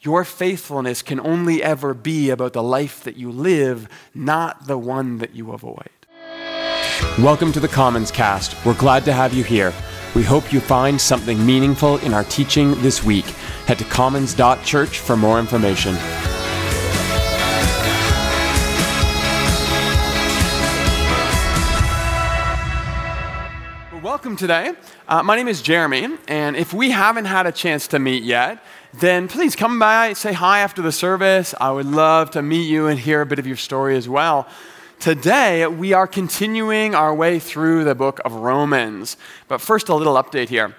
Your faithfulness can only ever be about the life that you live, not the one that you avoid. Welcome to the Commons Cast. We're glad to have you here. We hope you find something meaningful in our teaching this week. Head to commons.church for more information. Welcome today. Uh, my name is Jeremy, and if we haven't had a chance to meet yet, then please come by, say hi after the service. I would love to meet you and hear a bit of your story as well. Today, we are continuing our way through the book of Romans. But first, a little update here.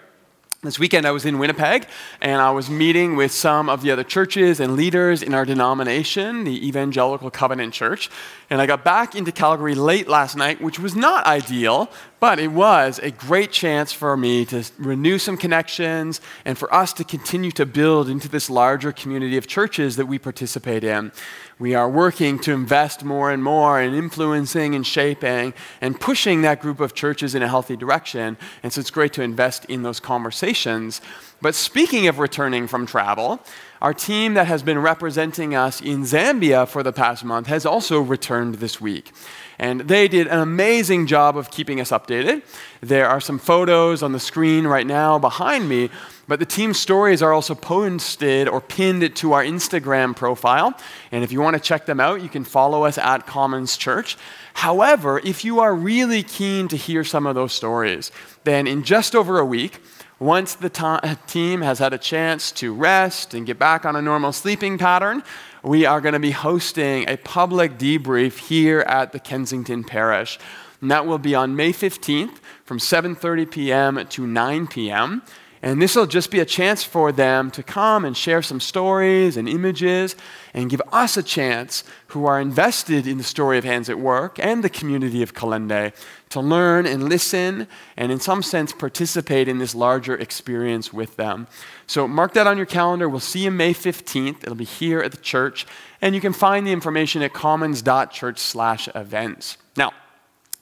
This weekend, I was in Winnipeg and I was meeting with some of the other churches and leaders in our denomination, the Evangelical Covenant Church. And I got back into Calgary late last night, which was not ideal, but it was a great chance for me to renew some connections and for us to continue to build into this larger community of churches that we participate in. We are working to invest more and more in influencing and shaping and pushing that group of churches in a healthy direction. And so it's great to invest in those conversations. But speaking of returning from travel, our team that has been representing us in Zambia for the past month has also returned this week. And they did an amazing job of keeping us updated. There are some photos on the screen right now behind me but the team stories are also posted or pinned to our Instagram profile. And if you want to check them out, you can follow us at Commons Church. However, if you are really keen to hear some of those stories, then in just over a week, once the team has had a chance to rest and get back on a normal sleeping pattern, we are going to be hosting a public debrief here at the Kensington Parish. And that will be on May 15th from 7:30 p.m. to 9 p.m. And this will just be a chance for them to come and share some stories and images and give us a chance, who are invested in the story of Hands at Work and the community of Kalende, to learn and listen and, in some sense, participate in this larger experience with them. So, mark that on your calendar. We'll see you May 15th. It'll be here at the church. And you can find the information at commons.church/slash events. Now,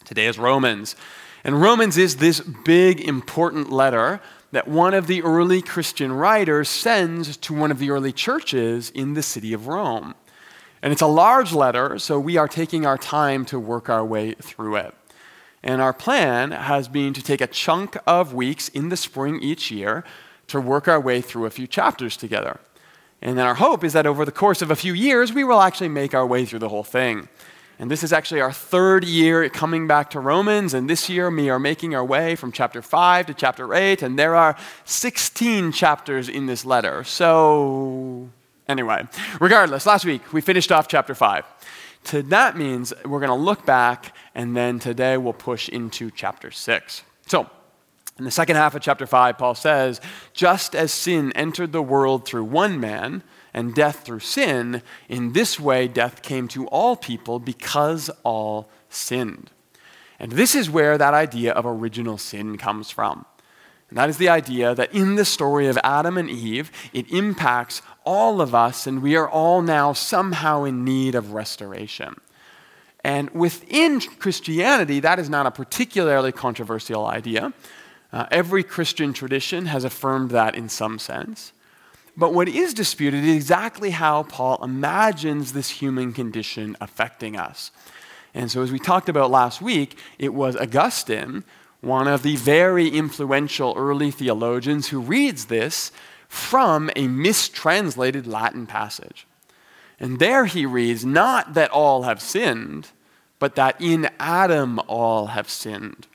today is Romans. And Romans is this big, important letter that one of the early Christian writers sends to one of the early churches in the city of Rome. And it's a large letter, so we are taking our time to work our way through it. And our plan has been to take a chunk of weeks in the spring each year to work our way through a few chapters together. And then our hope is that over the course of a few years, we will actually make our way through the whole thing. And this is actually our third year coming back to Romans. And this year, we are making our way from chapter 5 to chapter 8. And there are 16 chapters in this letter. So, anyway, regardless, last week we finished off chapter 5. So that means we're going to look back, and then today we'll push into chapter 6. So, in the second half of chapter 5, Paul says, Just as sin entered the world through one man, and death through sin, in this way death came to all people because all sinned. And this is where that idea of original sin comes from. And that is the idea that in the story of Adam and Eve, it impacts all of us, and we are all now somehow in need of restoration. And within Christianity, that is not a particularly controversial idea. Uh, every Christian tradition has affirmed that in some sense. But what is disputed is exactly how Paul imagines this human condition affecting us. And so, as we talked about last week, it was Augustine, one of the very influential early theologians, who reads this from a mistranslated Latin passage. And there he reads, not that all have sinned, but that in Adam all have sinned.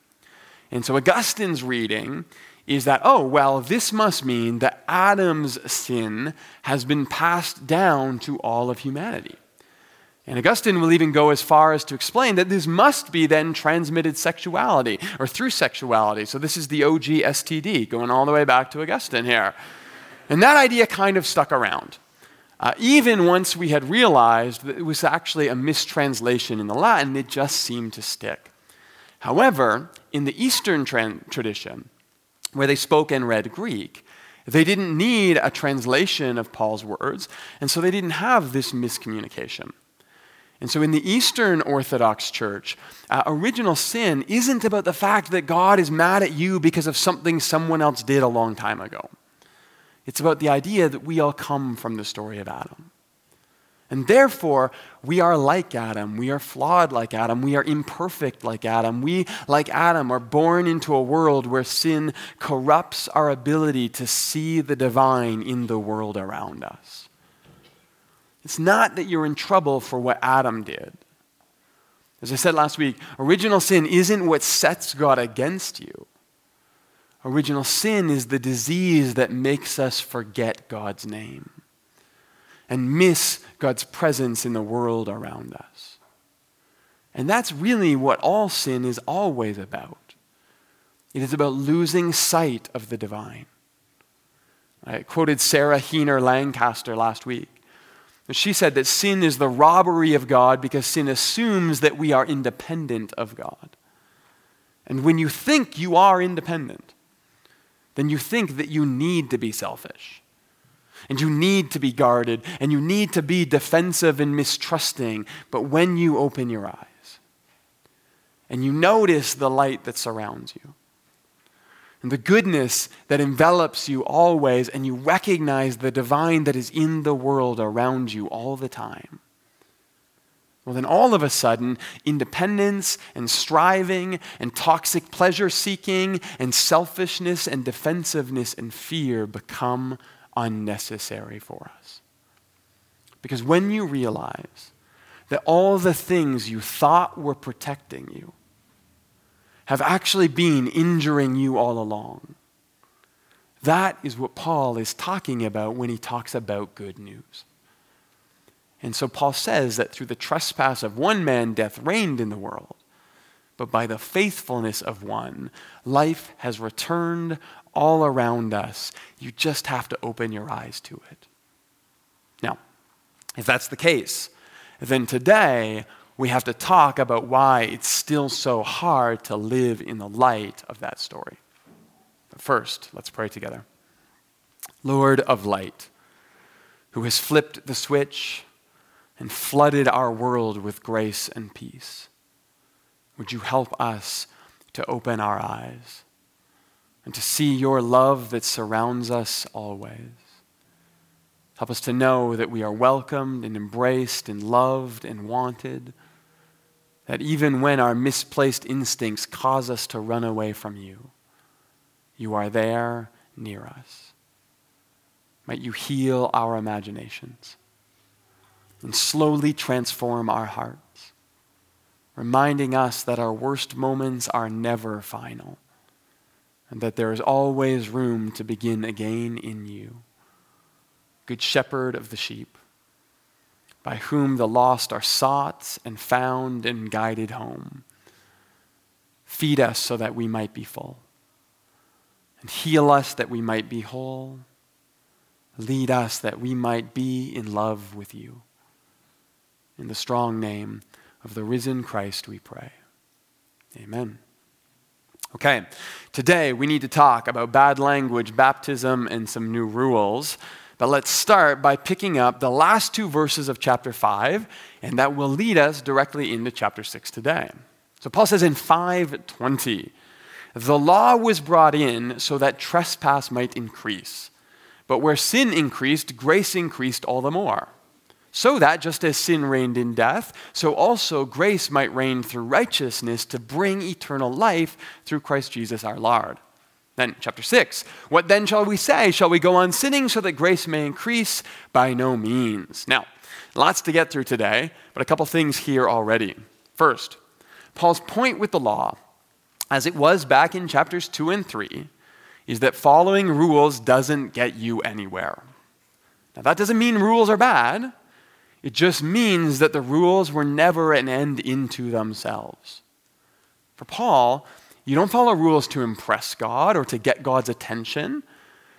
And so Augustine's reading is that, oh, well, this must mean that Adam's sin has been passed down to all of humanity. And Augustine will even go as far as to explain that this must be then transmitted sexuality or through sexuality. So this is the OG STD, going all the way back to Augustine here. And that idea kind of stuck around. Uh, even once we had realized that it was actually a mistranslation in the Latin, it just seemed to stick. However, in the Eastern tra- tradition, where they spoke and read Greek. They didn't need a translation of Paul's words, and so they didn't have this miscommunication. And so, in the Eastern Orthodox Church, uh, original sin isn't about the fact that God is mad at you because of something someone else did a long time ago. It's about the idea that we all come from the story of Adam. And therefore, we are like Adam. We are flawed like Adam. We are imperfect like Adam. We, like Adam, are born into a world where sin corrupts our ability to see the divine in the world around us. It's not that you're in trouble for what Adam did. As I said last week, original sin isn't what sets God against you. Original sin is the disease that makes us forget God's name and miss God's presence in the world around us. And that's really what all sin is always about. It is about losing sight of the divine. I quoted Sarah Heaner Lancaster last week. She said that sin is the robbery of God because sin assumes that we are independent of God. And when you think you are independent, then you think that you need to be selfish and you need to be guarded, and you need to be defensive and mistrusting. But when you open your eyes and you notice the light that surrounds you, and the goodness that envelops you always, and you recognize the divine that is in the world around you all the time. Well, then all of a sudden, independence and striving and toxic pleasure seeking and selfishness and defensiveness and fear become unnecessary for us. Because when you realize that all the things you thought were protecting you have actually been injuring you all along, that is what Paul is talking about when he talks about good news. And so Paul says that through the trespass of one man, death reigned in the world. But by the faithfulness of one, life has returned all around us. You just have to open your eyes to it. Now, if that's the case, then today we have to talk about why it's still so hard to live in the light of that story. But first, let's pray together. Lord of light, who has flipped the switch and flooded our world with grace and peace, would you help us to open our eyes? And to see your love that surrounds us always. Help us to know that we are welcomed and embraced and loved and wanted. That even when our misplaced instincts cause us to run away from you, you are there near us. Might you heal our imaginations and slowly transform our hearts, reminding us that our worst moments are never final and that there is always room to begin again in you. Good shepherd of the sheep, by whom the lost are sought and found and guided home. Feed us so that we might be full, and heal us that we might be whole. Lead us that we might be in love with you. In the strong name of the risen Christ, we pray. Amen. Okay, today we need to talk about bad language, baptism, and some new rules. But let's start by picking up the last two verses of chapter 5, and that will lead us directly into chapter 6 today. So Paul says in 520, the law was brought in so that trespass might increase. But where sin increased, grace increased all the more so that just as sin reigned in death, so also grace might reign through righteousness to bring eternal life through Christ Jesus our Lord. Then, chapter 6. What then shall we say? Shall we go on sinning so that grace may increase? By no means. Now, lots to get through today, but a couple things here already. First, Paul's point with the law, as it was back in chapters 2 and 3, is that following rules doesn't get you anywhere. Now, that doesn't mean rules are bad. It just means that the rules were never an end into themselves. For Paul, you don't follow rules to impress God or to get God's attention.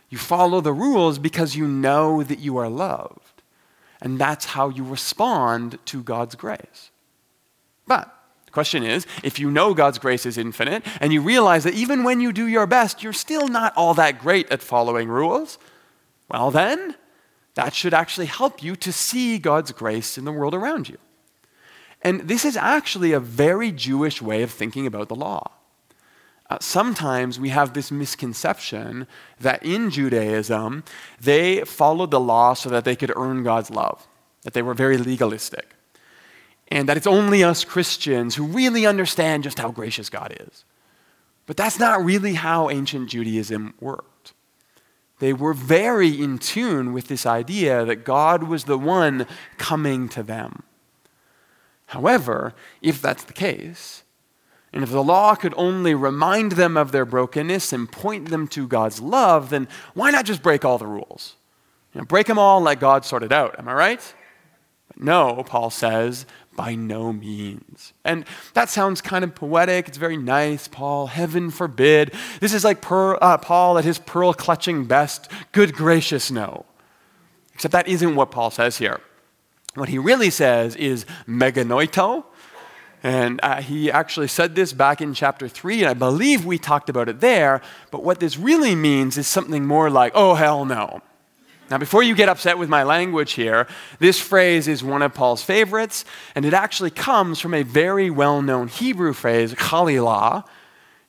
You follow the rules because you know that you are loved. And that's how you respond to God's grace. But the question is if you know God's grace is infinite and you realize that even when you do your best, you're still not all that great at following rules, well, then that should actually help you to see God's grace in the world around you. And this is actually a very Jewish way of thinking about the law. uh, sometimes we have this misconception that in Judaism, they followed the law so that they could earn God's love, that they were very legalistic, and that it's only us Christians who really understand just how gracious God is. But that's not really how ancient Judaism worked. They were very in tune with this idea that God was the one coming to them. However, if that's the case, and if the law could only remind them of their brokenness and point them to God's love, then why not just break all the rules? You know, break them all and let God sort it out. Am I right? But no, Paul says, by no means. And that sounds kind of poetic. It's very nice, Paul. Heaven forbid. This is like per, uh, Paul at his pearl clutching best. Good gracious, no. Except that isn't what Paul says here. What he really says is me genoito. And uh, he actually said this back in chapter 3, and I believe we talked about it there. But what this really means is something more like, oh, hell no. Now, before you get upset with my language here, this phrase is one of Paul's favorites, and it actually comes from a very well known Hebrew phrase, chalilah,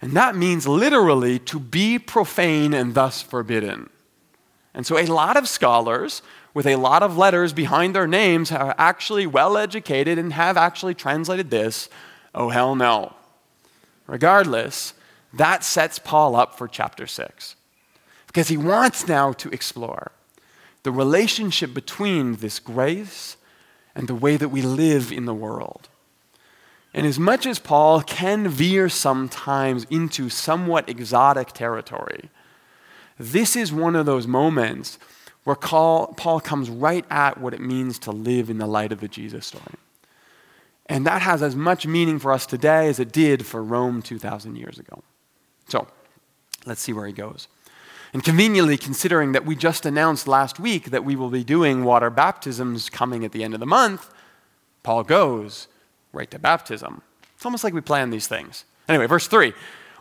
and that means literally to be profane and thus forbidden. And so, a lot of scholars with a lot of letters behind their names are actually well educated and have actually translated this, oh, hell no. Regardless, that sets Paul up for chapter 6 because he wants now to explore the relationship between this grace and the way that we live in the world. And as much as Paul can veer sometimes into somewhat exotic territory, this is one of those moments where Paul comes right at what it means to live in the light of the Jesus story. And that has as much meaning for us today as it did for Rome 2,000 years ago. So, let's see where he goes. And conveniently, considering that we just announced last week that we will be doing water baptisms coming at the end of the month, Paul goes right to baptism. It's almost like we plan these things. Anyway, verse 3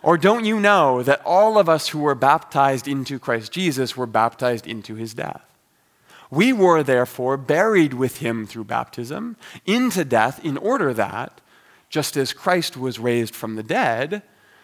Or don't you know that all of us who were baptized into Christ Jesus were baptized into his death? We were therefore buried with him through baptism into death, in order that, just as Christ was raised from the dead,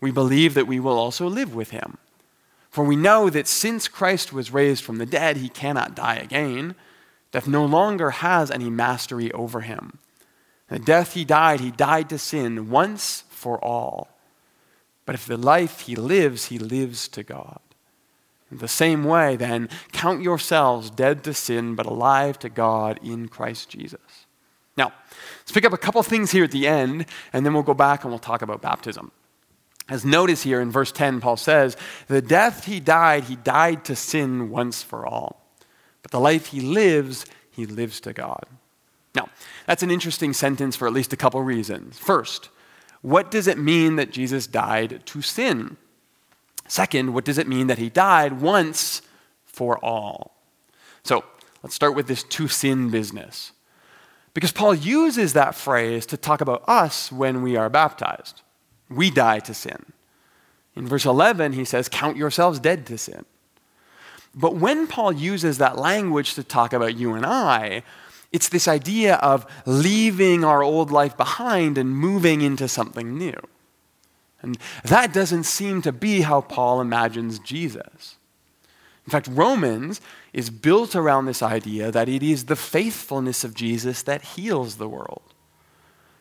we believe that we will also live with him. For we know that since Christ was raised from the dead, he cannot die again. Death no longer has any mastery over him. The death he died, he died to sin once for all. But if the life he lives, he lives to God. In the same way, then, count yourselves dead to sin, but alive to God in Christ Jesus. Now, let's pick up a couple things here at the end, and then we'll go back and we'll talk about baptism. As notice here in verse 10, Paul says, The death he died, he died to sin once for all. But the life he lives, he lives to God. Now, that's an interesting sentence for at least a couple reasons. First, what does it mean that Jesus died to sin? Second, what does it mean that he died once for all? So, let's start with this to sin business. Because Paul uses that phrase to talk about us when we are baptized we die to sin. In verse 11, he says, Count yourselves dead to sin. But when Paul uses that language to talk about you and I, it's this idea of leaving our old life behind and moving into something new. And that doesn't seem to be how Paul imagines Jesus. In fact, Romans is built around this idea that it is the faithfulness of Jesus that heals the world.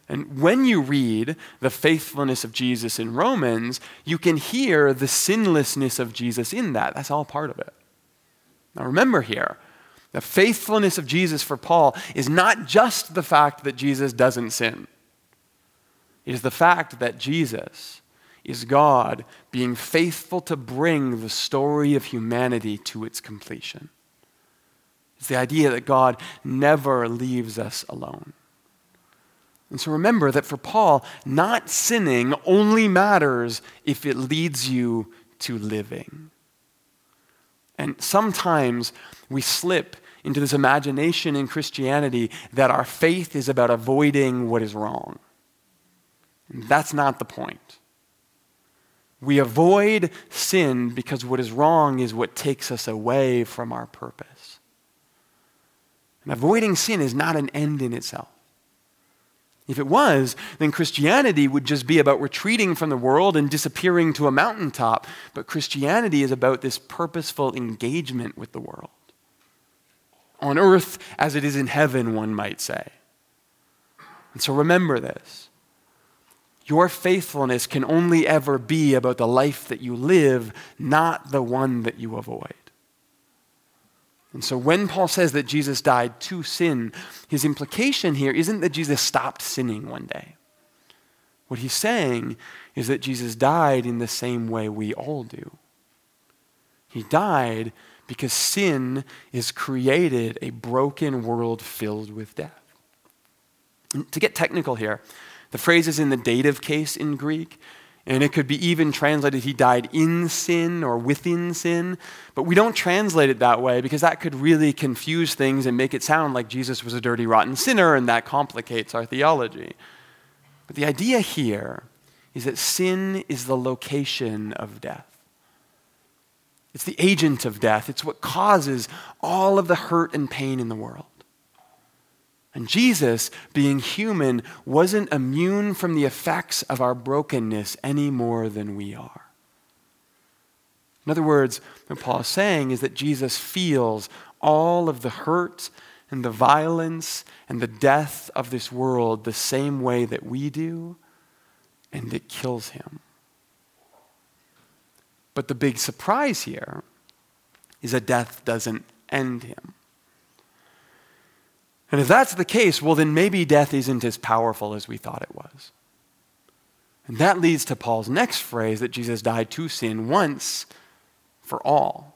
And when you read the faithfulness of Jesus in Romans, you can hear the sinlessness of Jesus in that. That's all part of it. Now remember here, the faithfulness of Jesus for Paul is not just the fact that Jesus doesn't sin, it is the fact that Jesus is God being faithful to bring the story of humanity to its completion. It's the idea that God never leaves us alone. And so remember that for Paul, not sinning only matters if it leads you to living. And sometimes we slip into this imagination in Christianity that our faith is about avoiding what is wrong. That's not the point. We avoid sin because what is wrong is what takes us away from our purpose. And avoiding sin is not an end in itself. If it was, then Christianity would just be about retreating from the world and disappearing to a mountaintop. But Christianity is about this purposeful engagement with the world. On earth as it is in heaven, one might say. And so remember this. Your faithfulness can only ever be about the life that you live, not the one that you avoid. And so when Paul says that Jesus died to sin, his implication here isn't that Jesus stopped sinning one day. What he's saying is that Jesus died in the same way we all do. He died because sin has created a broken world filled with death. And to get technical here, the phrase is in the dative case in Greek, and it could be even translated, he died in sin or within sin. But we don't translate it that way because that could really confuse things and make it sound like Jesus was a dirty, rotten sinner, and that complicates our theology. But the idea here is that sin is the location of death. It's the agent of death. It's what causes all of the hurt and pain in the world. And Jesus, being human, wasn't immune from the effects of our brokenness any more than we are. In other words, what Paul is saying is that Jesus feels all of the hurt and the violence and the death of this world the same way that we do, and it kills him. But the big surprise here is that death doesn't end him. And if that's the case, well, then maybe death isn't as powerful as we thought it was. And that leads to Paul's next phrase that Jesus died to sin once for all.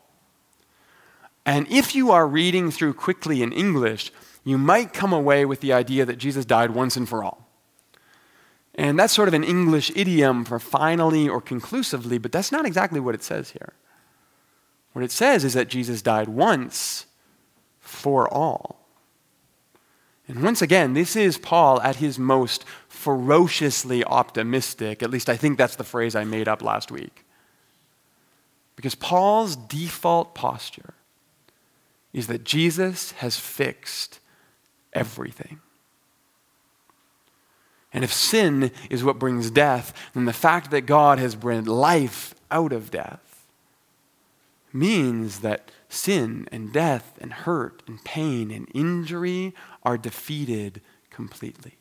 And if you are reading through quickly in English, you might come away with the idea that Jesus died once and for all. And that's sort of an English idiom for finally or conclusively, but that's not exactly what it says here. What it says is that Jesus died once for all. And once again, this is Paul at his most ferociously optimistic. At least I think that's the phrase I made up last week. Because Paul's default posture is that Jesus has fixed everything. And if sin is what brings death, then the fact that God has brought life out of death means that sin and death and hurt and pain and injury are defeated completely.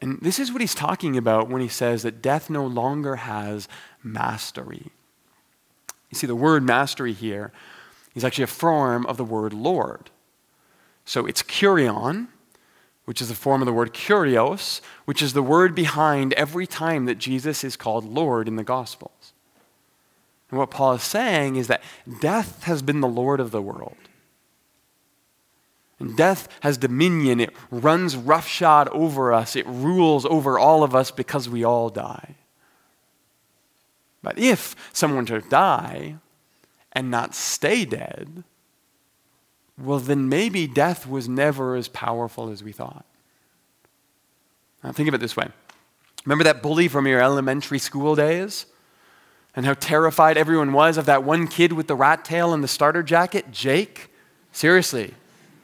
And this is what he's talking about when he says that death no longer has mastery. You see, the word mastery here is actually a form of the word Lord. So it's kurion, which is the form of the word kurios, which is the word behind every time that Jesus is called Lord in the Gospels. And what Paul is saying is that death has been the Lord of the world. And death has dominion. It runs roughshod over us. It rules over all of us because we all die. But if someone were to die and not stay dead, well, then maybe death was never as powerful as we thought. Now, think of it this way Remember that bully from your elementary school days? And how terrified everyone was of that one kid with the rat tail and the starter jacket? Jake? Seriously,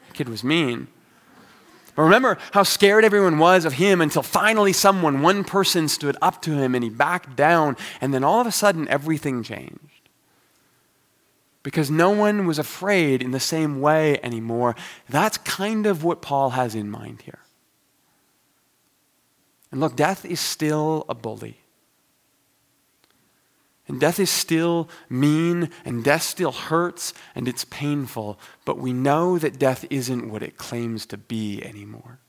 the kid was mean. But remember how scared everyone was of him until finally someone, one person, stood up to him and he backed down, and then all of a sudden everything changed. Because no one was afraid in the same way anymore. That's kind of what Paul has in mind here. And look, death is still a bully. And death is still mean, and death still hurts, and it's painful, but we know that death isn't what it claims to be anymore.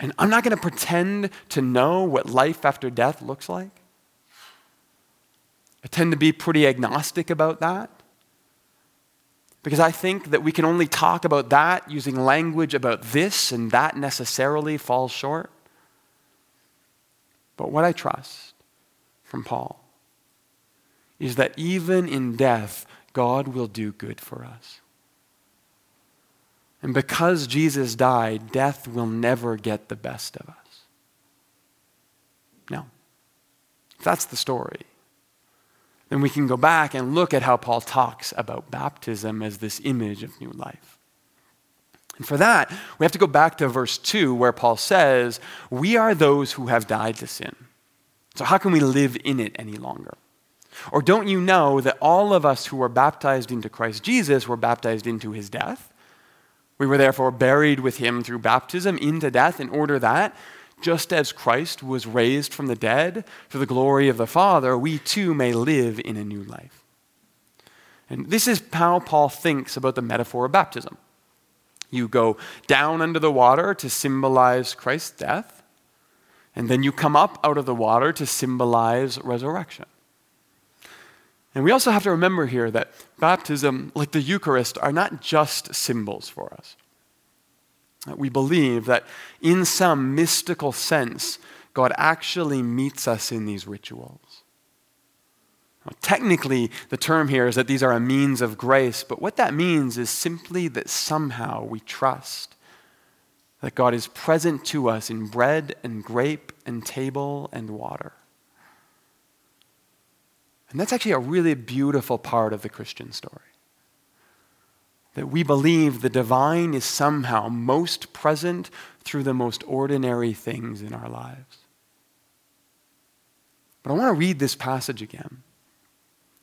And I'm not going to pretend to know what life after death looks like. I tend to be pretty agnostic about that. Because I think that we can only talk about that using language about this, and that necessarily falls short. But what I trust from Paul is that even in death, God will do good for us. And because Jesus died, death will never get the best of us. No. If that's the story, then we can go back and look at how Paul talks about baptism as this image of new life. And for that, we have to go back to verse 2 where Paul says, We are those who have died to sin. So, how can we live in it any longer? Or don't you know that all of us who were baptized into Christ Jesus were baptized into his death? We were therefore buried with him through baptism into death in order that, just as Christ was raised from the dead to the glory of the Father, we too may live in a new life. And this is how Paul thinks about the metaphor of baptism. You go down under the water to symbolize Christ's death, and then you come up out of the water to symbolize resurrection. And we also have to remember here that baptism, like the Eucharist, are not just symbols for us. We believe that in some mystical sense, God actually meets us in these rituals. Technically, the term here is that these are a means of grace, but what that means is simply that somehow we trust that God is present to us in bread and grape and table and water. And that's actually a really beautiful part of the Christian story. That we believe the divine is somehow most present through the most ordinary things in our lives. But I want to read this passage again.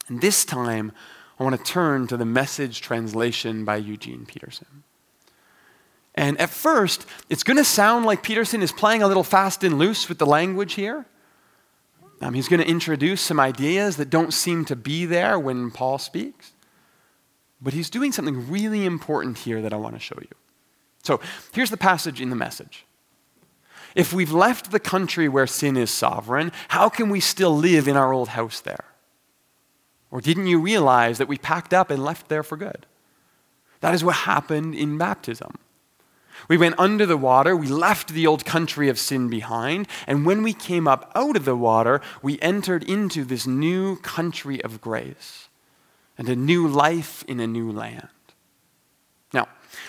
And this time, I want to turn to the message translation by Eugene Peterson. And at first, it's going to sound like Peterson is playing a little fast and loose with the language here. Um, he's going to introduce some ideas that don't seem to be there when Paul speaks. But he's doing something really important here that I want to show you. So here's the passage in the message. If we've left the country where sin is sovereign, how can we still live in our old house there? Or didn't you realize that we packed up and left there for good? That is what happened in baptism. We went under the water, we left the old country of sin behind, and when we came up out of the water, we entered into this new country of grace and a new life in a new land. Now,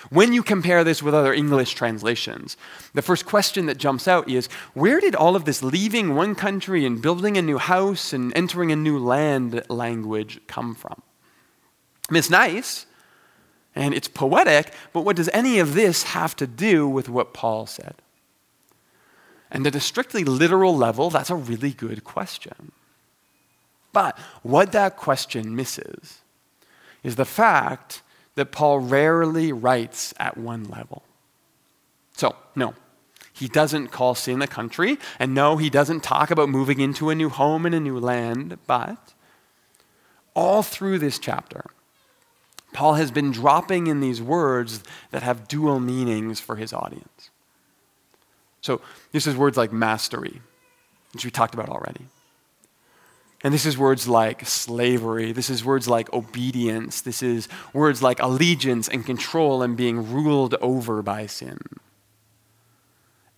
when you compare this with other English translations, the first question that jumps out is where did all of this leaving one country and building a new house and entering a new land language come from? I mean, it's nice and it's poetic, but what does any of this have to do with what Paul said? And at a strictly literal level, that's a really good question. But what that question misses is the fact that Paul rarely writes at one level. So, no, he doesn't call sin a country, and no, he doesn't talk about moving into a new home in a new land, but all through this chapter, Paul has been dropping in these words that have dual meanings for his audience. So, this is words like mastery, which we talked about already. And this is words like slavery. This is words like obedience. This is words like allegiance and control and being ruled over by sin.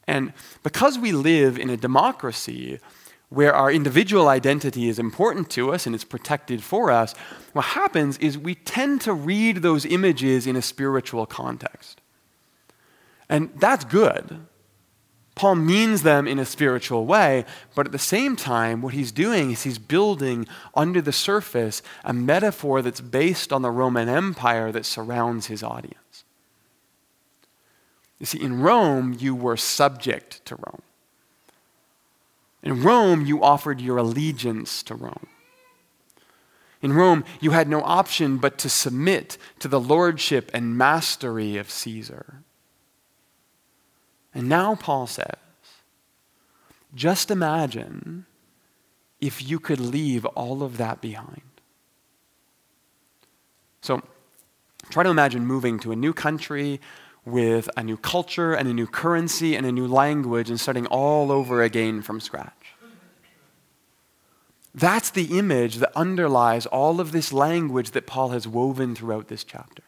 And because we live in a democracy where our individual identity is important to us and it's protected for us, what happens is we tend to read those images in a spiritual context. And that's good. Paul means them in a spiritual way, but at the same time, what he's doing is he's building under the surface a metaphor that's based on the Roman Empire that surrounds his audience. You see, in Rome, you were subject to Rome. In Rome, you offered your allegiance to Rome. In Rome, you had no option but to submit to the lordship and mastery of Caesar. And now Paul says, just imagine if you could leave all of that behind. So try to imagine moving to a new country with a new culture and a new currency and a new language and starting all over again from scratch. That's the image that underlies all of this language that Paul has woven throughout this chapter.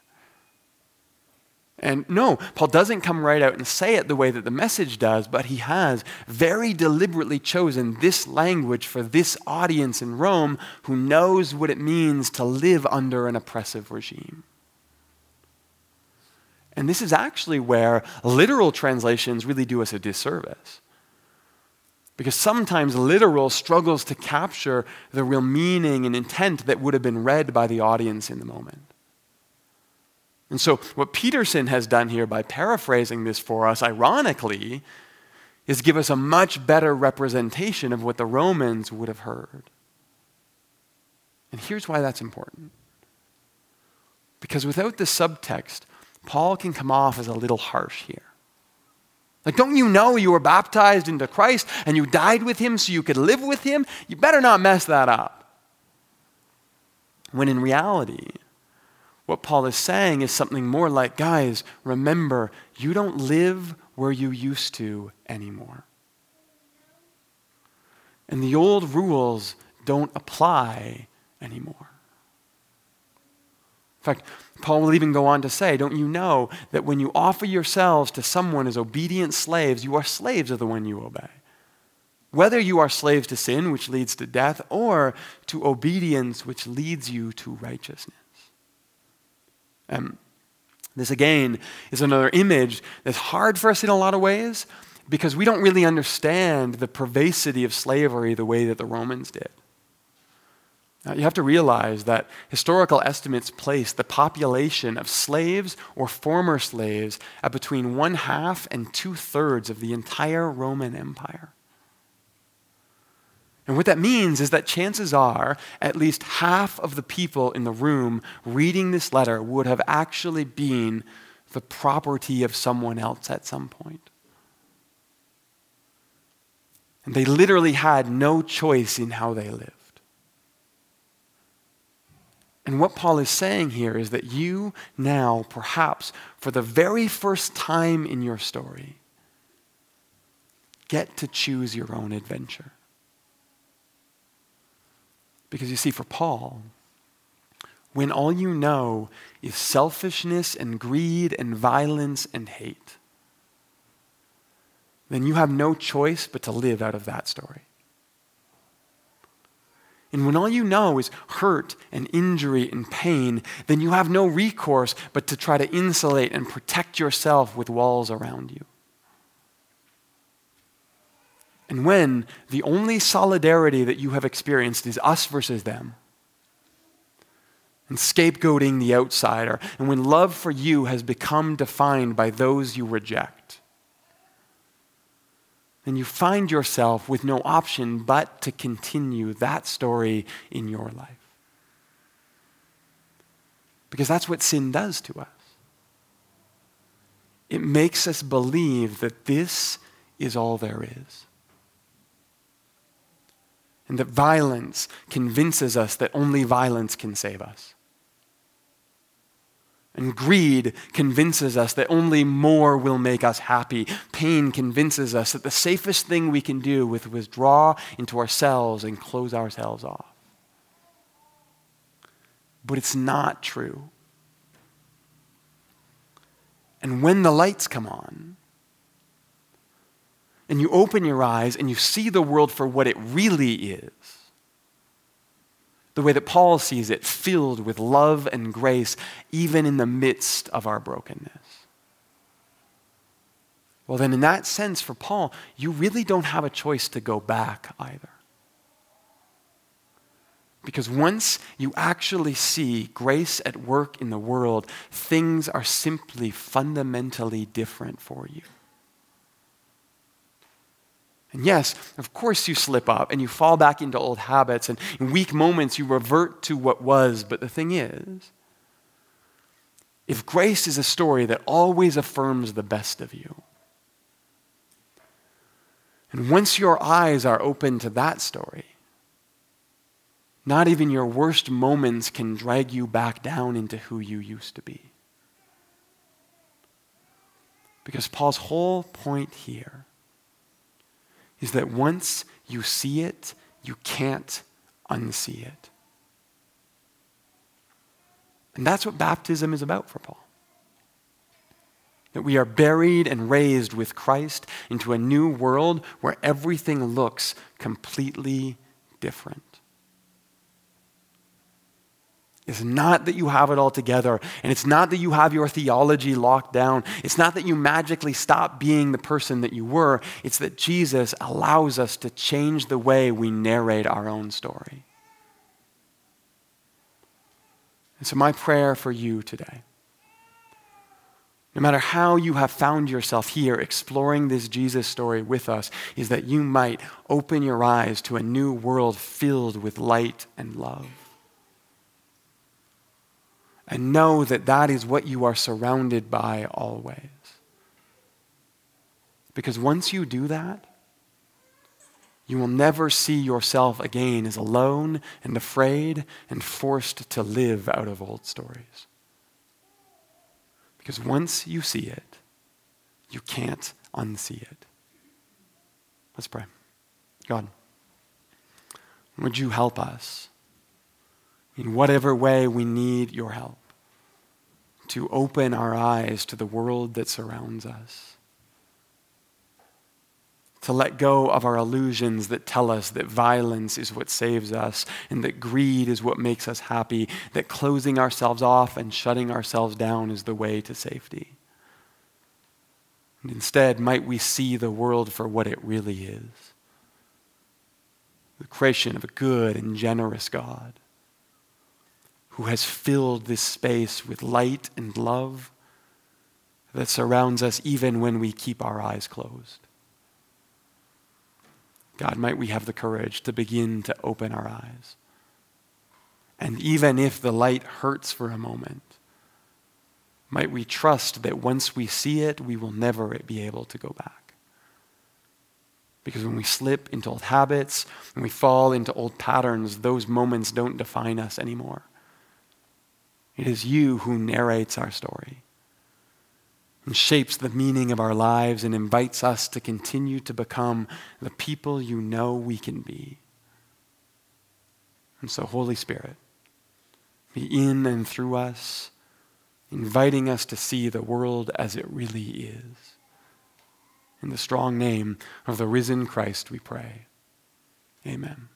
And no, Paul doesn't come right out and say it the way that the message does, but he has very deliberately chosen this language for this audience in Rome who knows what it means to live under an oppressive regime. And this is actually where literal translations really do us a disservice. Because sometimes literal struggles to capture the real meaning and intent that would have been read by the audience in the moment. And so, what Peterson has done here by paraphrasing this for us, ironically, is give us a much better representation of what the Romans would have heard. And here's why that's important. Because without the subtext, Paul can come off as a little harsh here. Like, don't you know you were baptized into Christ and you died with him so you could live with him? You better not mess that up. When in reality, what Paul is saying is something more like guys, remember, you don't live where you used to anymore. And the old rules don't apply anymore. In fact, Paul will even go on to say, Don't you know that when you offer yourselves to someone as obedient slaves, you are slaves of the one you obey? Whether you are slaves to sin, which leads to death, or to obedience, which leads you to righteousness. Um, this, again, is another image that's hard for us in a lot of ways because we don't really understand the pervasivity of slavery the way that the Romans did. Now, you have to realize that historical estimates place the population of slaves or former slaves at between one half and two thirds of the entire Roman Empire. And what that means is that chances are at least half of the people in the room reading this letter would have actually been the property of someone else at some point. And they literally had no choice in how they lived. And what Paul is saying here is that you now, perhaps for the very first time in your story, get to choose your own adventure. Because you see, for Paul, when all you know is selfishness and greed and violence and hate, then you have no choice but to live out of that story. And when all you know is hurt and injury and pain, then you have no recourse but to try to insulate and protect yourself with walls around you. And when the only solidarity that you have experienced is us versus them, and scapegoating the outsider, and when love for you has become defined by those you reject, then you find yourself with no option but to continue that story in your life. Because that's what sin does to us. It makes us believe that this is all there is and that violence convinces us that only violence can save us. And greed convinces us that only more will make us happy. Pain convinces us that the safest thing we can do is withdraw into ourselves and close ourselves off. But it's not true. And when the lights come on, and you open your eyes and you see the world for what it really is, the way that Paul sees it, filled with love and grace, even in the midst of our brokenness. Well, then, in that sense, for Paul, you really don't have a choice to go back either. Because once you actually see grace at work in the world, things are simply fundamentally different for you. And yes, of course you slip up and you fall back into old habits, and in weak moments you revert to what was. But the thing is, if grace is a story that always affirms the best of you, and once your eyes are open to that story, not even your worst moments can drag you back down into who you used to be. Because Paul's whole point here is that once you see it, you can't unsee it. And that's what baptism is about for Paul. That we are buried and raised with Christ into a new world where everything looks completely different. It's not that you have it all together, and it's not that you have your theology locked down. It's not that you magically stop being the person that you were. It's that Jesus allows us to change the way we narrate our own story. And so, my prayer for you today no matter how you have found yourself here exploring this Jesus story with us, is that you might open your eyes to a new world filled with light and love. And know that that is what you are surrounded by always. Because once you do that, you will never see yourself again as alone and afraid and forced to live out of old stories. Because once you see it, you can't unsee it. Let's pray. God, would you help us in whatever way we need your help to open our eyes to the world that surrounds us? to let go of our illusions that tell us that violence is what saves us and that greed is what makes us happy, that closing ourselves off and shutting ourselves down is the way to safety. And instead, might we see the world for what it really is the creation of a good and generous God who has filled this space with light and love that surrounds us even when we keep our eyes closed. God, might we have the courage to begin to open our eyes. And even if the light hurts for a moment, might we trust that once we see it, we will never be able to go back. Because when we slip into old habits, when we fall into old patterns, those moments don't define us anymore. It is you who narrates our story and shapes the meaning of our lives and invites us to continue to become the people you know we can be. And so, Holy Spirit, be in and through us, inviting us to see the world as it really is. In the strong name of the risen Christ, we pray. Amen.